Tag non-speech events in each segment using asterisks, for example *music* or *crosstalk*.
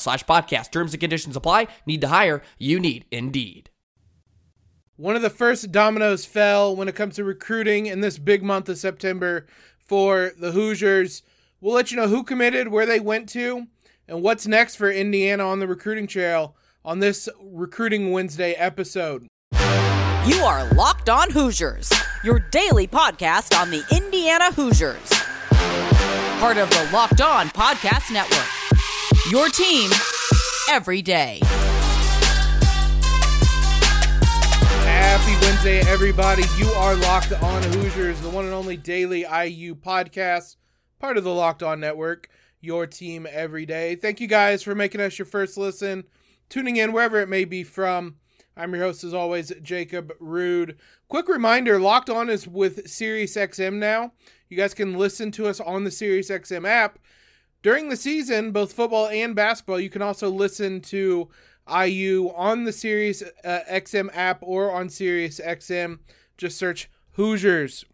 slash podcast. Terms and conditions apply. Need to hire? You need Indeed. One of the first dominoes fell when it comes to recruiting in this big month of September for the Hoosiers. We'll let you know who committed, where they went to, and what's next for Indiana on the recruiting trail on this Recruiting Wednesday episode. You are Locked On Hoosiers, your daily podcast on the Indiana Hoosiers. Part of the Locked On Podcast Network. Your team every day. Happy Wednesday, everybody. You are Locked On Hoosiers, the one and only daily IU podcast, part of the Locked On Network, your team every day. Thank you guys for making us your first listen, tuning in wherever it may be from. I'm your host, as always, Jacob Rude. Quick reminder Locked On is with SiriusXM now. You guys can listen to us on the SiriusXM app. During the season, both football and basketball, you can also listen to IU on the Sirius uh, XM app or on Sirius XM. Just search Hoosiers.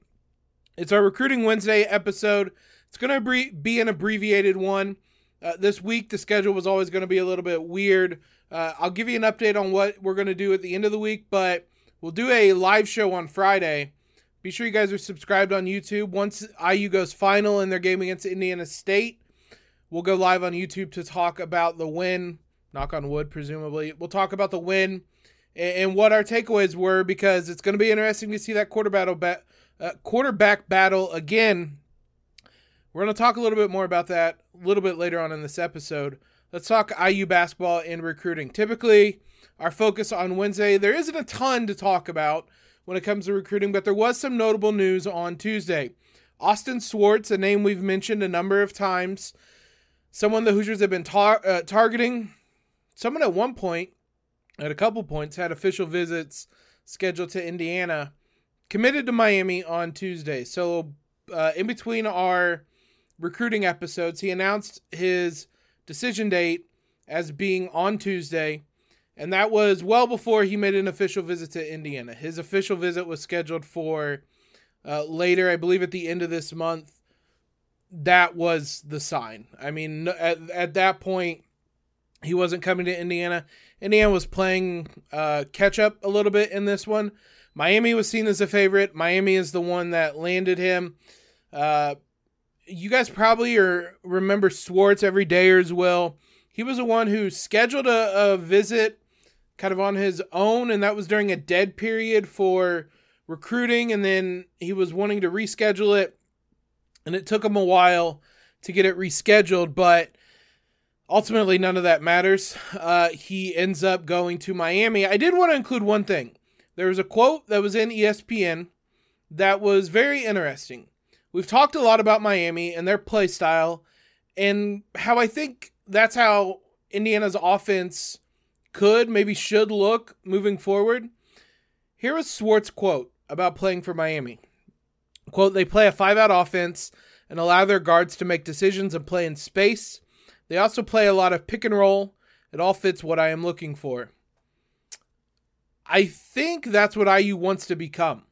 It's our Recruiting Wednesday episode. It's going to be an abbreviated one. Uh, this week, the schedule was always going to be a little bit weird. Uh, I'll give you an update on what we're going to do at the end of the week, but we'll do a live show on Friday. Be sure you guys are subscribed on YouTube. Once IU goes final in their game against Indiana State, we'll go live on YouTube to talk about the win knock on wood, presumably. We'll talk about the win and, what our takeaways were because it's going to be interesting to see that quarter battle ba- uh, quarterback battle again. We're going to talk a little bit more about that a little bit later on in this episode. Let's talk IU basketball and recruiting. Typically, our focus on Wednesday, there isn't a ton to talk about when it comes to recruiting, but there was some notable news on Tuesday. Austin Swartz, a name we've mentioned a number of times, someone the Hoosiers have been tar- uh, targeting someone at one point, at a couple points, had official visits scheduled to Indiana, committed to Miami on Tuesday. So, uh, in between our recruiting episodes, he announced his decision date as being on Tuesday, and that was well before he made an official visit to Indiana. His official visit was scheduled for uh, later, I believe, at the end of this month. That was the sign. I mean, at, at that point, he wasn't coming to Indiana. Indiana was playing uh, catch up a little bit in this one. Miami was seen as a favorite. Miami is the one that landed him. Uh, you guys probably are, remember Swartz every day as well. He was the one who scheduled a, a visit kind of on his own, and that was during a dead period for recruiting, and then he was wanting to reschedule it, and it took him a while to get it rescheduled, but ultimately none of that matters. Uh, he ends up going to Miami. I did want to include one thing. There was a quote that was in ESPN that was very interesting. We've talked a lot about Miami and their play style and how I think that's how Indiana's offense could, maybe should look moving forward. Here is was Swartz' quote about playing for Miami. Quote, they play a five out offense and allow their guards to make decisions and play in space. They also play a lot of pick and roll. It all fits what I am looking for. I think that's what IU wants to become.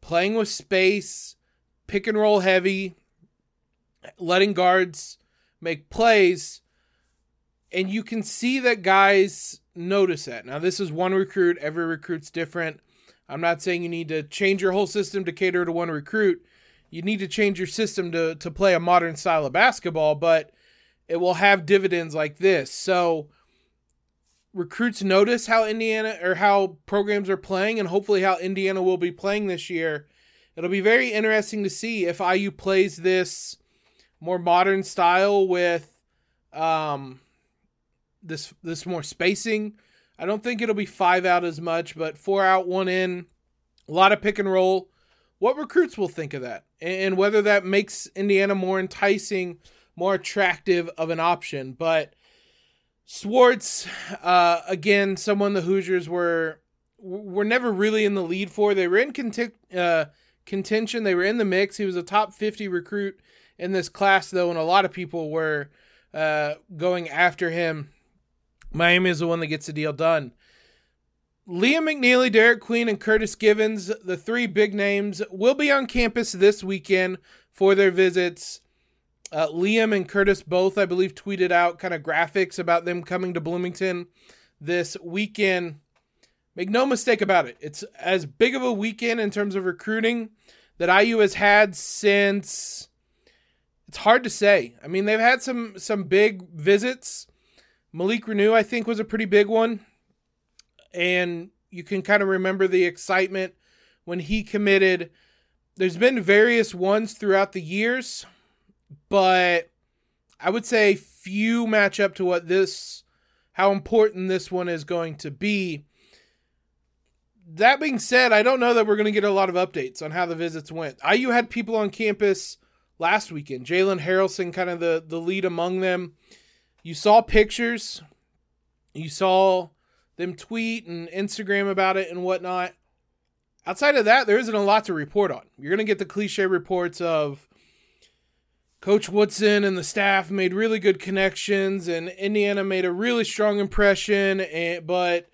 Playing with space, pick and roll heavy, letting guards make plays, and you can see that guys notice that. Now, this is one recruit, every recruit's different. I'm not saying you need to change your whole system to cater to one recruit. You need to change your system to, to play a modern style of basketball, but it will have dividends like this. So, recruits notice how Indiana or how programs are playing, and hopefully how Indiana will be playing this year. It'll be very interesting to see if IU plays this more modern style with um, this this more spacing. I don't think it'll be five out as much, but four out, one in, a lot of pick and roll. What recruits will think of that, and whether that makes Indiana more enticing, more attractive of an option. But Swartz, uh, again, someone the Hoosiers were were never really in the lead for. They were in conti- uh, contention. They were in the mix. He was a top fifty recruit in this class, though, and a lot of people were uh, going after him. Miami is the one that gets the deal done. Liam McNeeley, Derik Queen, and Curtis Givens, the three big names, will be on campus this weekend for their visits. Uh, Liam and Curtis both, I believe, tweeted out kind of graphics about them coming to Bloomington this weekend. Make no mistake about it, it's as big of a weekend in terms of recruiting that IU has had since. It's hard to say. I mean, they've had some some big visits. Malik Reneau, I think, was a pretty big one, and you can kind of remember the excitement when he committed. There's been various ones throughout the years but I would say few match up to what this, how important this one is going to be. That being said, I don't know that we're going to get a lot of updates on how the visits went. IU had people on campus last weekend. Jalen Haralson, kind of the, the lead among them. You saw pictures, you saw them tweet and Instagram about it and whatnot. Outside of that, there isn't a lot to report on. You're going to get the cliche reports of Coach Woodson and the staff made really good connections, and Indiana made a really strong impression. And, but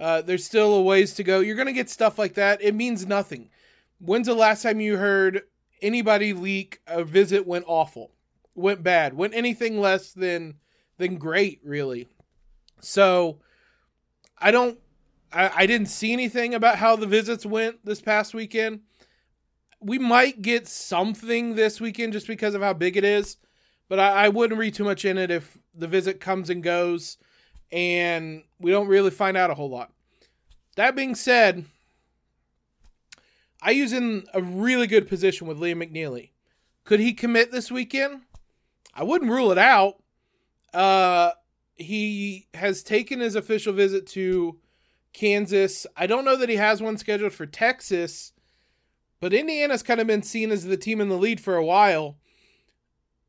uh, there's still a ways to go. You're going to get stuff like that. It means nothing. When's the last time you heard anybody leak a visit went awful, went bad, went anything less than than great, really? So I don't. I, I didn't see anything about how the visits went this past weekend we might get something this weekend just because of how big it is, but I, I wouldn't read too much in it if the visit comes and goes and we don't really find out a whole lot. That being said, IU's in a really good position with Liam McNeeley. Could he commit this weekend? I wouldn't rule it out. Uh, he has taken his official visit to Kansas. I don't know that he has one scheduled for Texas but Indiana's kind of been seen as the team in the lead for a while.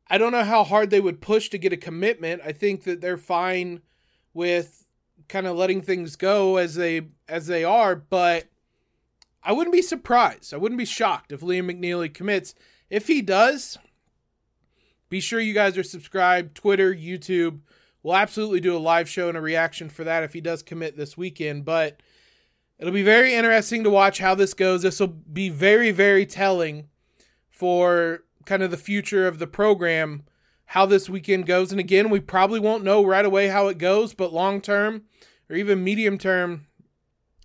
I don't know how hard they would push to get a commitment. I think that they're fine with kind of letting things go as they as they are, but I wouldn't be surprised. I wouldn't be shocked if Liam McNeeley commits. If he does, be sure you guys are subscribed, Twitter, YouTube. We'll absolutely do a live show and a reaction for that if he does commit this weekend, but It'll be very interesting to watch how this goes. This will be very, very telling for kind of the future of the program, how this weekend goes. And again, we probably won't know right away how it goes, but long term or even medium term,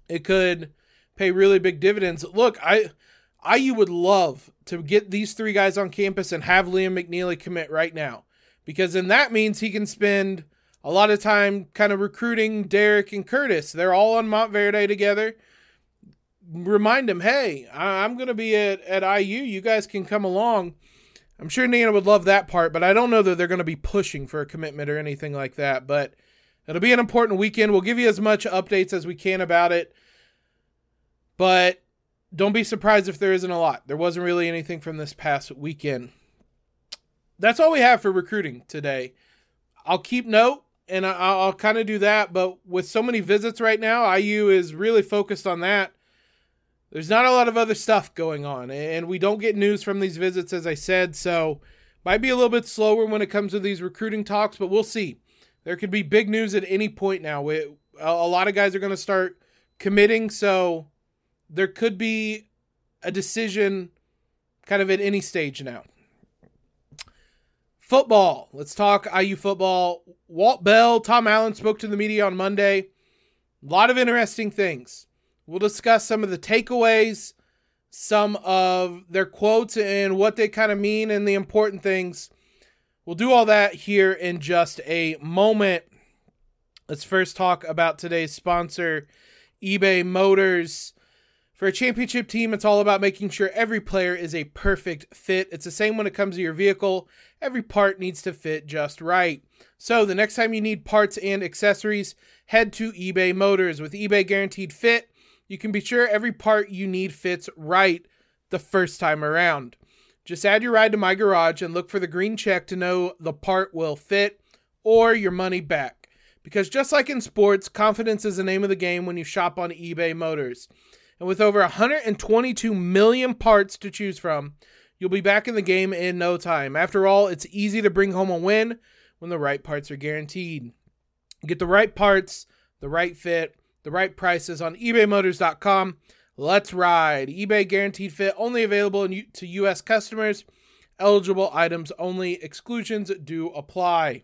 it could pay really big dividends. Look, I IU would love to get these three guys on campus and have Liam McNeeley commit right now. Because then that means he can spend a lot of time kind of recruiting Derik and Curtis. They're all on Montverde together. Remind them, hey, I'm going to be at, at IU. You guys can come along. I'm sure Nana would love that part, but I don't know that they're going to be pushing for a commitment or anything like that. But it'll be an important weekend. We'll give you as much updates as we can about it. But don't be surprised if there isn't a lot. There wasn't really anything from this past weekend. That's all we have for recruiting today. I'll keep note and I'll, kind of do that. But with so many visits right now, IU is really focused on that. there's not a lot of other stuff going on, and we don't get news from these visits, as I said. So might be a little bit slower when it comes to these recruiting talks, but we'll see. There could be big news at any point now. a lot of guys are going to start committing, so there could be a decision kind of at any stage now. Football. Let's talk IU football. Walt Bell, Tom Allen spoke to the media on Monday. A lot of interesting things. We'll discuss some of the takeaways, some of their quotes, and what they kind of mean, and the important things. We'll do all that here in just a moment. Let's first talk about today's sponsor, eBay Motors. For a championship team, it's all about making sure every player is a perfect fit. It's the same when it comes to your vehicle. Every part needs to fit just right. So, the next time you need parts and accessories, head to eBay Motors. With eBay Guaranteed Fit, you can be sure every part you need fits right the first time around. Just add your ride to my garage and look for the green check to know the part will fit or your money back. Because just like in sports, confidence is the name of the game when you shop on eBay Motors. And with over 122 million parts to choose from, you'll be back in the game in no time. After all, it's easy to bring home a win when the right parts are guaranteed. Get the right parts, the right fit, the right prices on ebaymotors.com. Let's ride. eBay guaranteed fit only available to U.S. customers. Eligible items only. Exclusions do apply.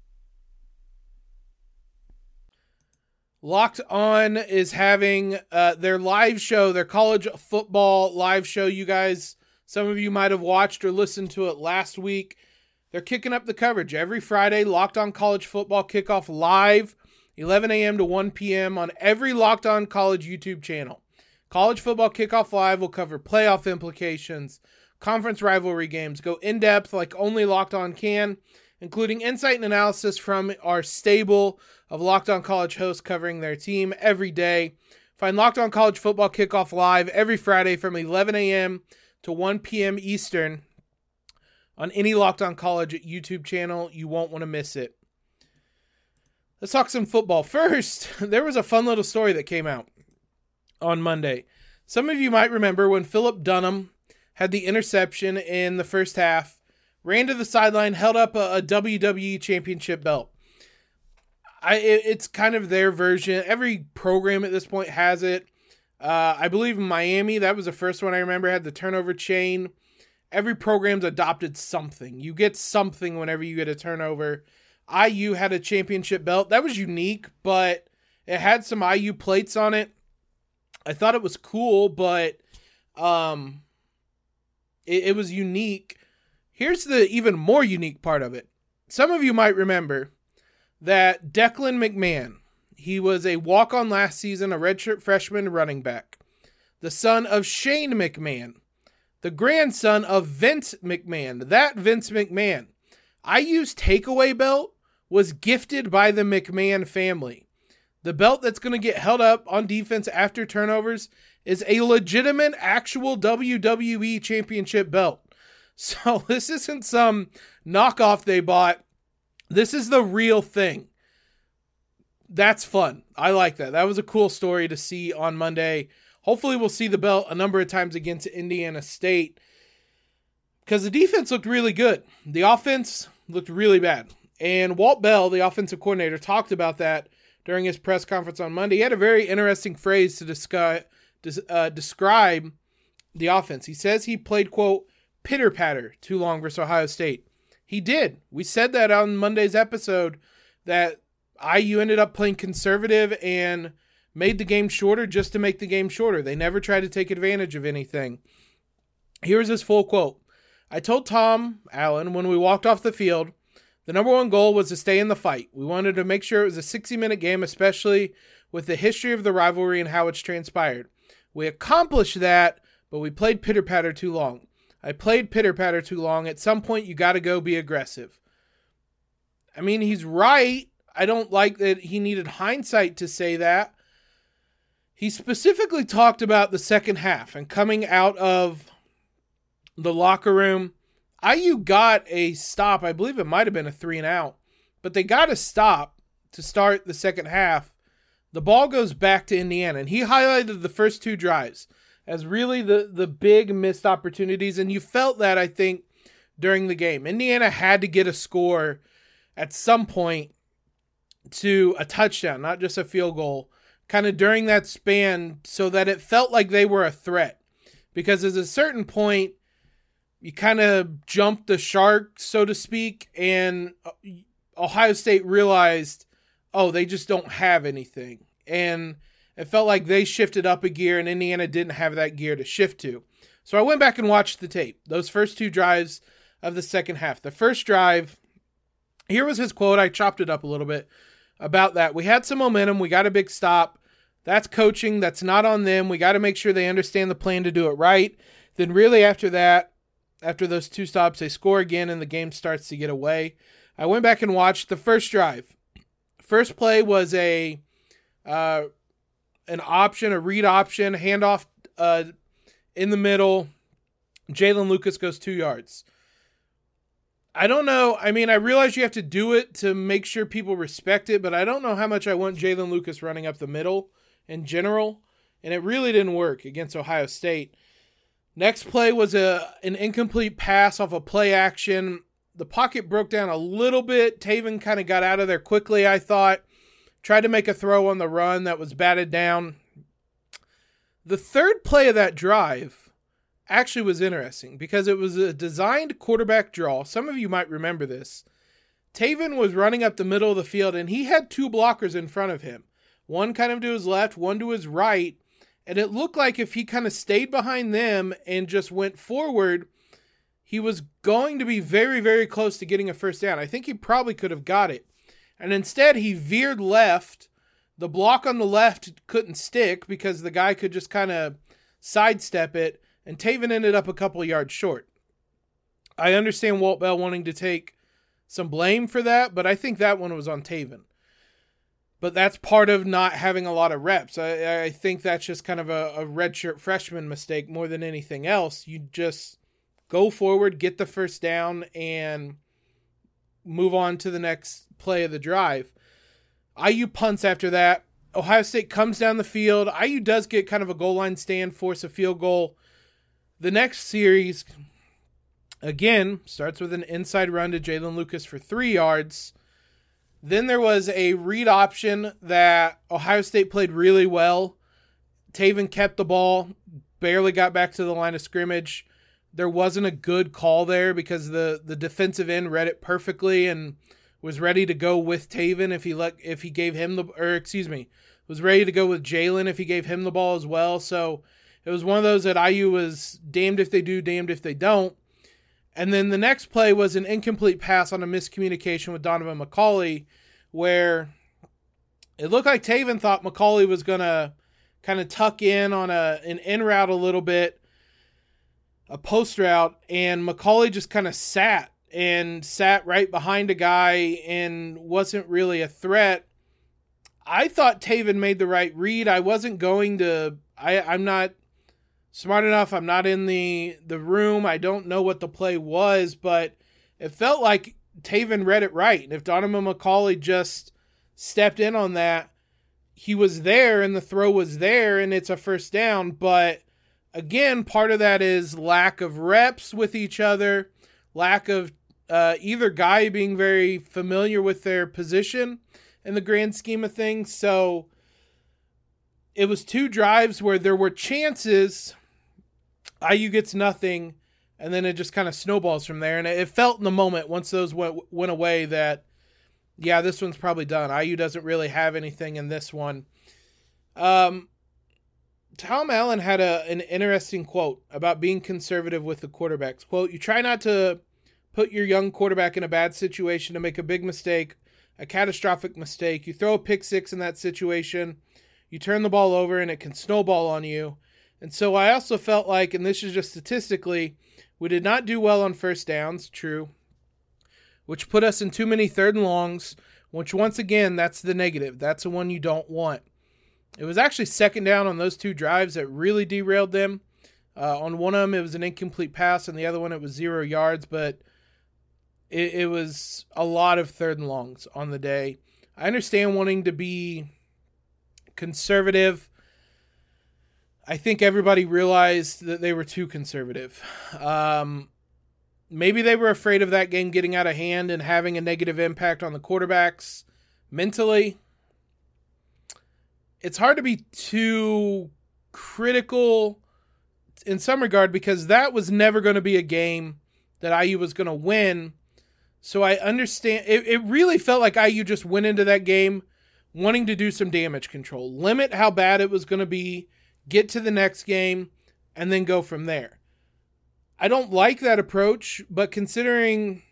Locked On is having uh, their live show, their college football live show. You guys, some of you might have watched or listened to it last week. They're kicking up the coverage every Friday. Locked On College Football kickoff live, 11 a.m. to 1 p.m. on every Locked On College YouTube channel. College Football Kickoff Live will cover playoff implications, conference rivalry games, go in depth like only Locked On can, including insight and analysis from our stable of Locked On College hosts covering their team every day. Find Locked On College Football Kickoff live every Friday from 11 a.m. to 1 p.m. Eastern on any Locked On College YouTube channel. You won't want to miss it. Let's talk some football. First, *laughs* there was a fun little story that came out on Monday. Some of you might remember when Phillip Dunnam had the interception in the first half, ran to the sideline, held up a, a WWE championship belt. I it, it's kind of their version. Every program at this point has it. Uh, I believe in Miami, that was the first one I remember, had the turnover chain. Every program's adopted something. You get something whenever you get a turnover. IU had a championship belt. That was unique, but it had some IU plates on it. I thought it was cool, but um it, it was unique. Here's the even more unique part of it. Some of you might remember that Declan McMahon, he was a walk on last season, a redshirt freshman running back, the son of Shane McMahon, the grandson of Vince McMahon. That Vince McMahon. IU's takeaway belt was gifted by the McMahon family. The belt that's going to get held up on defense after turnovers is a legitimate, actual WWE championship belt. So *laughs* this isn't some knockoff they bought this is the real thing. That's fun. I like that. That was a cool story to see on Monday. Hopefully, we'll see the belt a number of times against Indiana State because the defense looked really good. The offense looked really bad. And Walt Bell, the offensive coordinator, talked about that during his press conference on Monday. He had a very interesting phrase to discuss, uh, describe the offense. He says he played, quote, pitter patter too long versus Ohio State. He did. We said that on Monday's episode that IU ended up playing conservative and made the game shorter just to make the game shorter. They never tried to take advantage of anything. Here's his full quote I told Tom Allen when we walked off the field The number one goal was to stay in the fight. We wanted to make sure it was a 60 minute game, especially with the history of the rivalry and how it's transpired. We accomplished that, but we played pitter patter too long. I played pitter patter too long. At some point, you got to go be aggressive. I mean, he's right. I don't like that he needed hindsight to say that. He specifically talked about the second half and coming out of the locker room. IU got a stop. I believe it might have been a three and out, but they got a stop to start the second half. The ball goes back to Indiana, and he highlighted the first two drives as really the, the big missed opportunities. And you felt that, I think, during the game. Indiana had to get a score at some point to a touchdown, not just a field goal, kind of during that span so that it felt like they were a threat. Because at a certain point, you kind of jumped the shark, so to speak, and uh, Ohio State realized, oh, they just don't have anything. And it felt like they shifted up a gear and Indiana didn't have that gear to shift to. So I went back and watched the tape, those first two drives of the second half. The first drive, here was his quote. I chopped it up a little bit about that. We had some momentum. We got a big stop. That's coaching. That's not on them. We got to make sure they understand the plan to do it right. Then, really, after that, after those two stops, they score again and the game starts to get away. I went back and watched the first drive. First play was a uh, an option, a read option, handoff uh, in the middle. Jaylin Lucas goes two yards. I don't know. I mean, I realize you have to do it to make sure people respect it, but I don't know how much I want Jaylin Lucas running up the middle in general. And it really didn't work against Ohio State. Next play was a an incomplete pass off a play action. The pocket broke down a little bit. Tayven kind of got out of there quickly, I thought. Tried to make a throw on the run that was batted down. The third play of that drive actually was interesting because it was a designed quarterback draw. Some of you might remember this. Tayven was running up the middle of the field and he had two blockers in front of him. One kind of to his left, one to his right. And it looked like if he kind of stayed behind them and just went forward, he was going to be very, very close to getting a first down. I think he probably could have got it. And instead, he veered left. The block on the left couldn't stick because the guy could just kind of sidestep it and Tayven ended up a couple yards short. I understand Walt Bell wanting to take some blame for that, but I think that one was on Tayven. But that's part of not having a lot of reps. I, I think that's just kind of a, a redshirt freshman mistake more than anything else. You just go forward, get the first down, and move on to the next play of the drive. IU punts after that. Ohio State comes down the field. IU does get kind of a goal line stand, force a field goal. The next series, again, starts with an inside run to Jaylin Lucas for three yards. Then there was a read option that Ohio State played really well. Tayven kept the ball, barely got back to the line of scrimmage. There wasn't a good call there because the, the defensive end read it perfectly and was ready to go with Tayven if he let if he gave him the or excuse me was ready to go with Jaylin if he gave him the ball as well. So it was one of those that IU was damned if they do, damned if they don't. And then the next play was an incomplete pass on a miscommunication with Donaven McCulley, where it looked like Tayven thought McCulley was to kind of tuck in on a an in route a little bit, a post route, and McCulley just kind of sat and sat right behind a guy and wasn't really a threat. I thought Tayven made the right read. I wasn't going to I, I'm not smart enough. I'm not in the the room. I don't know what the play was, but it felt like Tayven read it right. And if Donaven McCulley just stepped in on that, he was there and the throw was there and it's a first down. But again, part of that is lack of reps with each other, lack of uh, either guy being very familiar with their position in the grand scheme of things. So it was two drives where there were chances IU gets nothing, and then it just kind of snowballs from there. And it felt in the moment once those went went away that, yeah, this one's probably done. IU doesn't really have anything in this one. Um, Tom Allen had a an interesting quote about being conservative with the quarterbacks. Quote: "You try not to put your young quarterback in a bad situation to make a big mistake, a catastrophic mistake. You throw a pick six in that situation, you turn the ball over, and it can snowball on you. And so I also felt like, and this is just statistically, we did not do well on first downs, true, which put us in too many third and longs, which once again, that's the negative. That's the one you don't want. It was actually second down on those two drives that really derailed them. Uh, on one of them, it was an incomplete pass, and the other one, it was zero yards, but it, it was a lot of third and longs on the day. I understand wanting to be conservative. I think everybody realized that they were too conservative. Um, maybe they were afraid of that game getting out of hand and having a negative impact on the quarterbacks mentally. It's hard to be too critical in some regard because that was never going to be a game that IU was going to win. So I understand. It, it really felt like IU just went into that game wanting to do some damage control, limit how bad it was going to be, get to the next game, and then go from there. I don't like that approach, but considering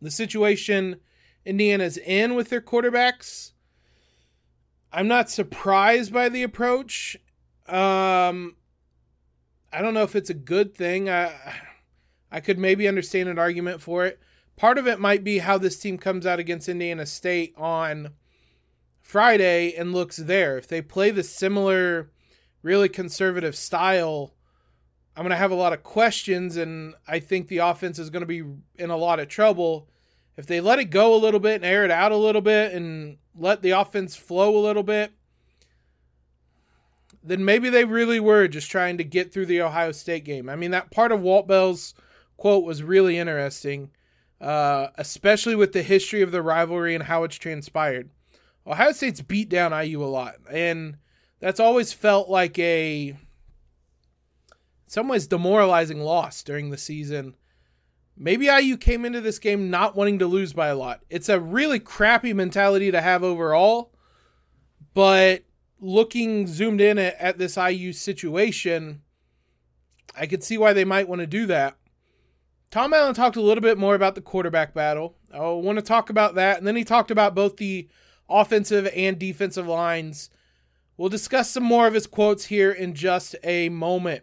the situation Indiana's in with their quarterbacks, I'm not surprised by the approach. Um, I don't know if it's a good thing. I I could maybe understand an argument for it. Part of it might be how this team comes out against Indiana State on Friday and looks there. If they play the similar, really conservative style, I'm going to have a lot of questions, and I think the offense is going to be in a lot of trouble. If they let it go a little bit and air it out a little bit and let the offense flow a little bit, then maybe they really were just trying to get through the Ohio State game. I mean, that part of Walt Bell's quote was really interesting, uh, especially with the history of the rivalry and how it's transpired. Ohio State's beat down IU a lot, and that's always felt like a, in some ways, demoralizing loss during the season. Maybe IU came into this game not wanting to lose by a lot. It's a really crappy mentality to have overall, but looking zoomed in at, at this IU situation, I could see why they might want to do that. Tom Allen talked a little bit more about the quarterback battle. I want to talk about that. And then he talked about both the offensive and defensive lines. We'll discuss some more of his quotes here in just a moment.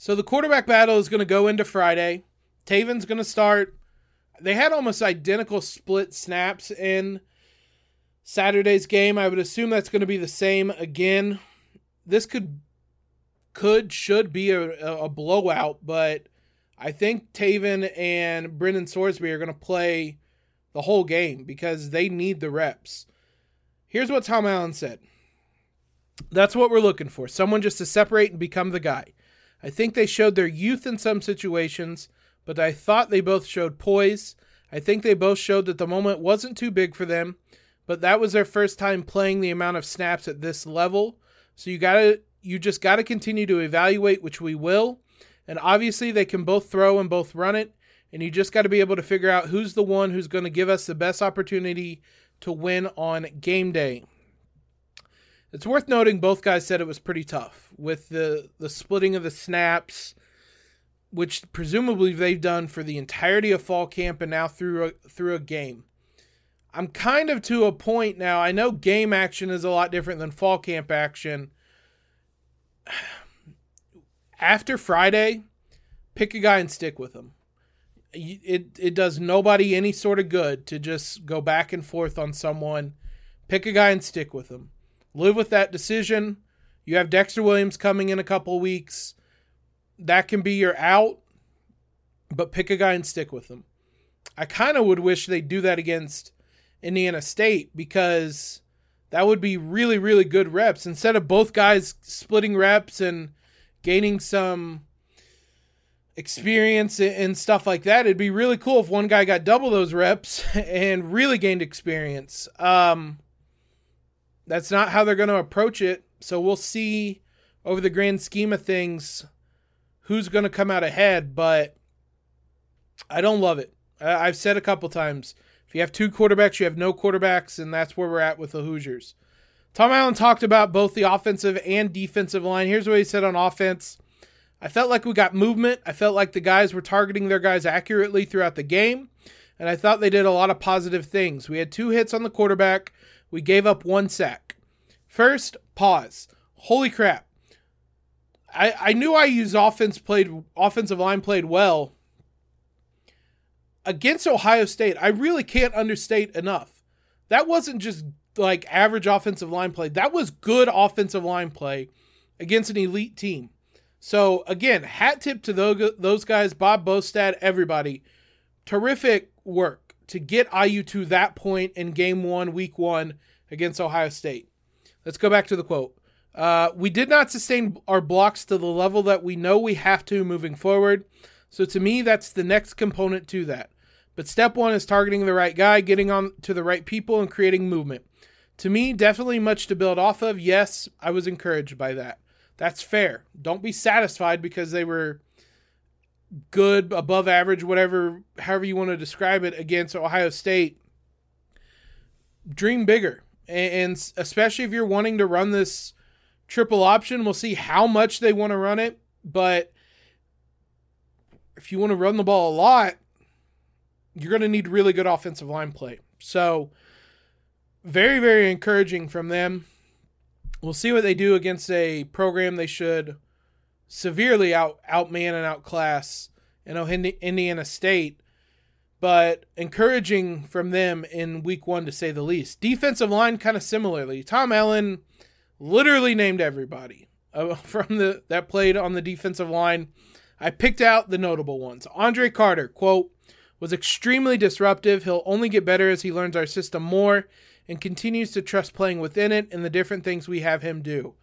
So the quarterback battle is going to go into Friday. Tayven's going to start. They had almost identical split snaps in Saturday's game. I would assume that's going to be the same again. This could, could, should be a, a blowout, but I think Tayven and Brendan Sorsby are going to play the whole game because they need the reps. Here's what Tom Allen said. That's what we're looking for. Someone just to separate and become the guy. I think they showed their youth in some situations, but I thought they both showed poise. I think they both showed that the moment wasn't too big for them, but that was their first time playing the amount of snaps at this level. So you got to you just got to continue to evaluate, which we will. And obviously they can both throw and both run it, and you just got to be able to figure out who's the one who's going to give us the best opportunity to win on game day. It's worth noting both guys said it was pretty tough with the the splitting of the snaps, which presumably they've done for the entirety of fall camp and now through a, through a game. I'm kind of to a point now. I know game action is a lot different than fall camp action. *sighs* After Friday, pick a guy and stick with him. It it does nobody any sort of good to just go back and forth on someone. Pick a guy and stick with him live with that decision. You have Dexter Williams coming in a couple weeks. That can be your out, but pick a guy and stick with him. I kind of would wish they'd do that against Indiana State because that would be really, really good reps. Instead of both guys splitting reps and gaining some experience and stuff like that, it'd be really cool if one guy got double those reps *laughs* and really gained experience. Um, that's not how they're going to approach it. So we'll see over the grand scheme of things who's going to come out ahead, but I don't love it. I've said a couple times if you have two quarterbacks, you have no quarterbacks, and that's where we're at with the Hoosiers. Tom Allen talked about both the offensive and defensive line. Here's what he said on offense. I felt like we got movement. I felt like the guys were targeting their guys accurately throughout the game, and I thought they did a lot of positive things. We had two hits on the quarterback. We gave up one sack. First, pause. Holy crap. I, I knew IU's offense played offensive line played well against Ohio State. I really can't understate enough. That wasn't just like average offensive line play. That was good offensive line play against an elite team. So again, hat tip to those guys, Bob Bostad, everybody. Terrific work to get IU to that point in game one, week one against Ohio State. Let's go back to the quote. Uh, we did not sustain our blocks to the level that we know we have to moving forward. So to me, that's the next component to that. But step one is targeting the right guy, getting on to the right people, and creating movement. To me, definitely much to build off of. Yes, I was encouraged by that. That's fair. Don't be satisfied because they were good, above average, whatever, however you want to describe it, against Ohio State. Dream bigger. And especially if you're wanting to run this triple option, we'll see how much they want to run it. But if you want to run the ball a lot, you're going to need really good offensive line play. So, very, very encouraging from them. We'll see what they do against a program they should severely out outman and outclass in Indiana State, but encouraging from them in week one to say the least. Defensive line kind of similarly. Tom Allen literally named everybody uh, *laughs* from the that played on the defensive line. I picked out the notable ones. Andre Carter, quote, was extremely disruptive. He'll only get better as he learns our system more and continues to trust playing within it and the different things we have him do.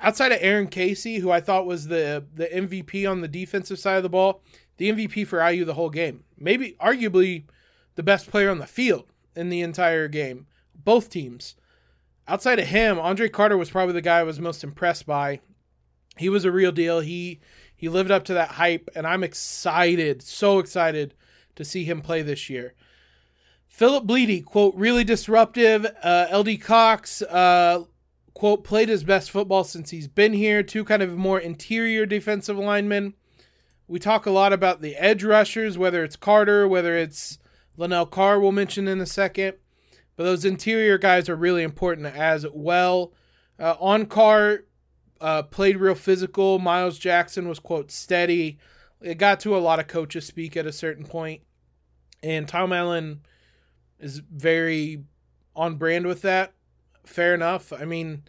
Outside of Aaron Casey, who I thought was the the MVP on the defensive side of the ball, the MVP for IU the whole game. Maybe arguably the best player on the field in the entire game. Both teams. Outside of him, Andre Carter was probably the guy I was most impressed by. He was a real deal. He he lived up to that hype, and I'm excited, so excited to see him play this year. Philip Blidi, quote, really disruptive. Uh, LD Cox, uh, quote, played his best football since he's been here. Two kind of more interior defensive linemen. We talk a lot about the edge rushers, whether it's Carter, whether it's Lanell Carr, we'll mention in a second. But those interior guys are really important as well. Uh, on Carr, uh, played real physical. Miles Jackson was quote steady. It got to a lot of coaches speak at a certain point, and Tom Allen is very on brand with that. Fair enough. I mean,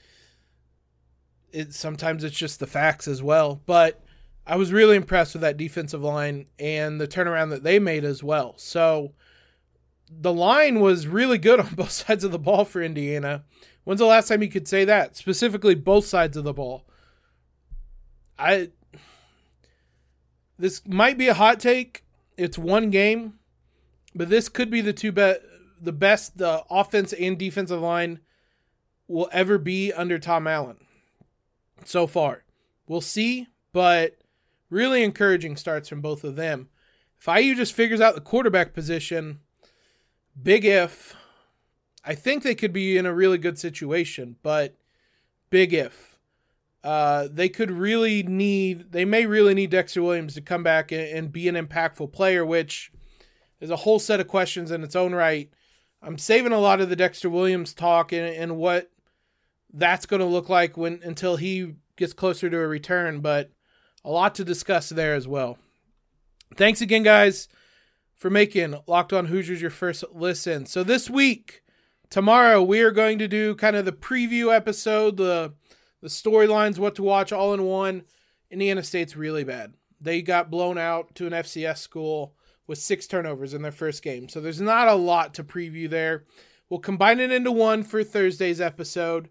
it sometimes it's just the facts as well, but I was really impressed with that defensive line and the turnaround that they made as well. So the line was really good on *laughs* both sides of the ball for Indiana. When's the last time you could say that? Specifically, both sides of the ball. I. This might be a hot take. It's one game, but this could be the two bet the best the offense and defensive line will ever be under Tom Allen so far. We'll see, but really encouraging starts from both of them. If IU just figures out the quarterback position, big if, I think they could be in a really good situation, but big if. Uh, they could really need, they may really need Dexter Williams to come back and, and be an impactful player, which is a whole set of questions in its own right. I'm saving a lot of the Dexter Williams talk and, and what that's going to look like when until he gets closer to a return, but a lot to discuss there as well. Thanks again, guys, for making Locked On Hoosiers your first listen. So this week, tomorrow, we are going to do kind of the preview episode, the the storylines, what to watch all in one. Indiana State's really bad. They got blown out to an FCS school with six turnovers in their first game. So there's not a lot to preview there. We'll combine it into one for Thursday's episode.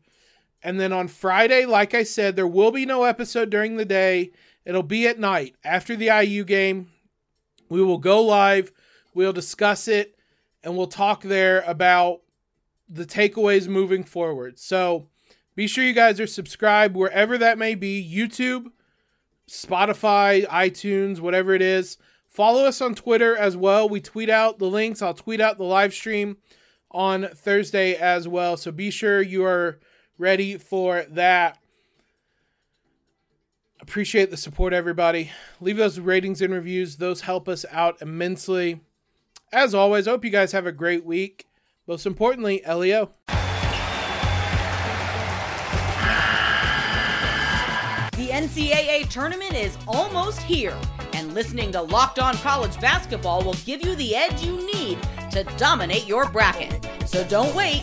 And then on Friday, like I said, there will be no episode during the day. It'll be at night after the IU game. We will go live, we'll discuss it, and we'll talk there about the takeaways moving forward. So be sure you guys are subscribed wherever that may be YouTube, Spotify, iTunes, whatever it is. Follow us on Twitter as well. We tweet out the links. I'll tweet out the live stream on Thursday as well. So be sure you are ready for that. Appreciate the support, everybody. Leave those ratings and reviews, those help us out immensely. As always, I hope you guys have a great week. Most importantly, Leo. The NCAA tournament is almost here, and listening to Locked On College Basketball will give you the edge you need to dominate your bracket. So don't wait.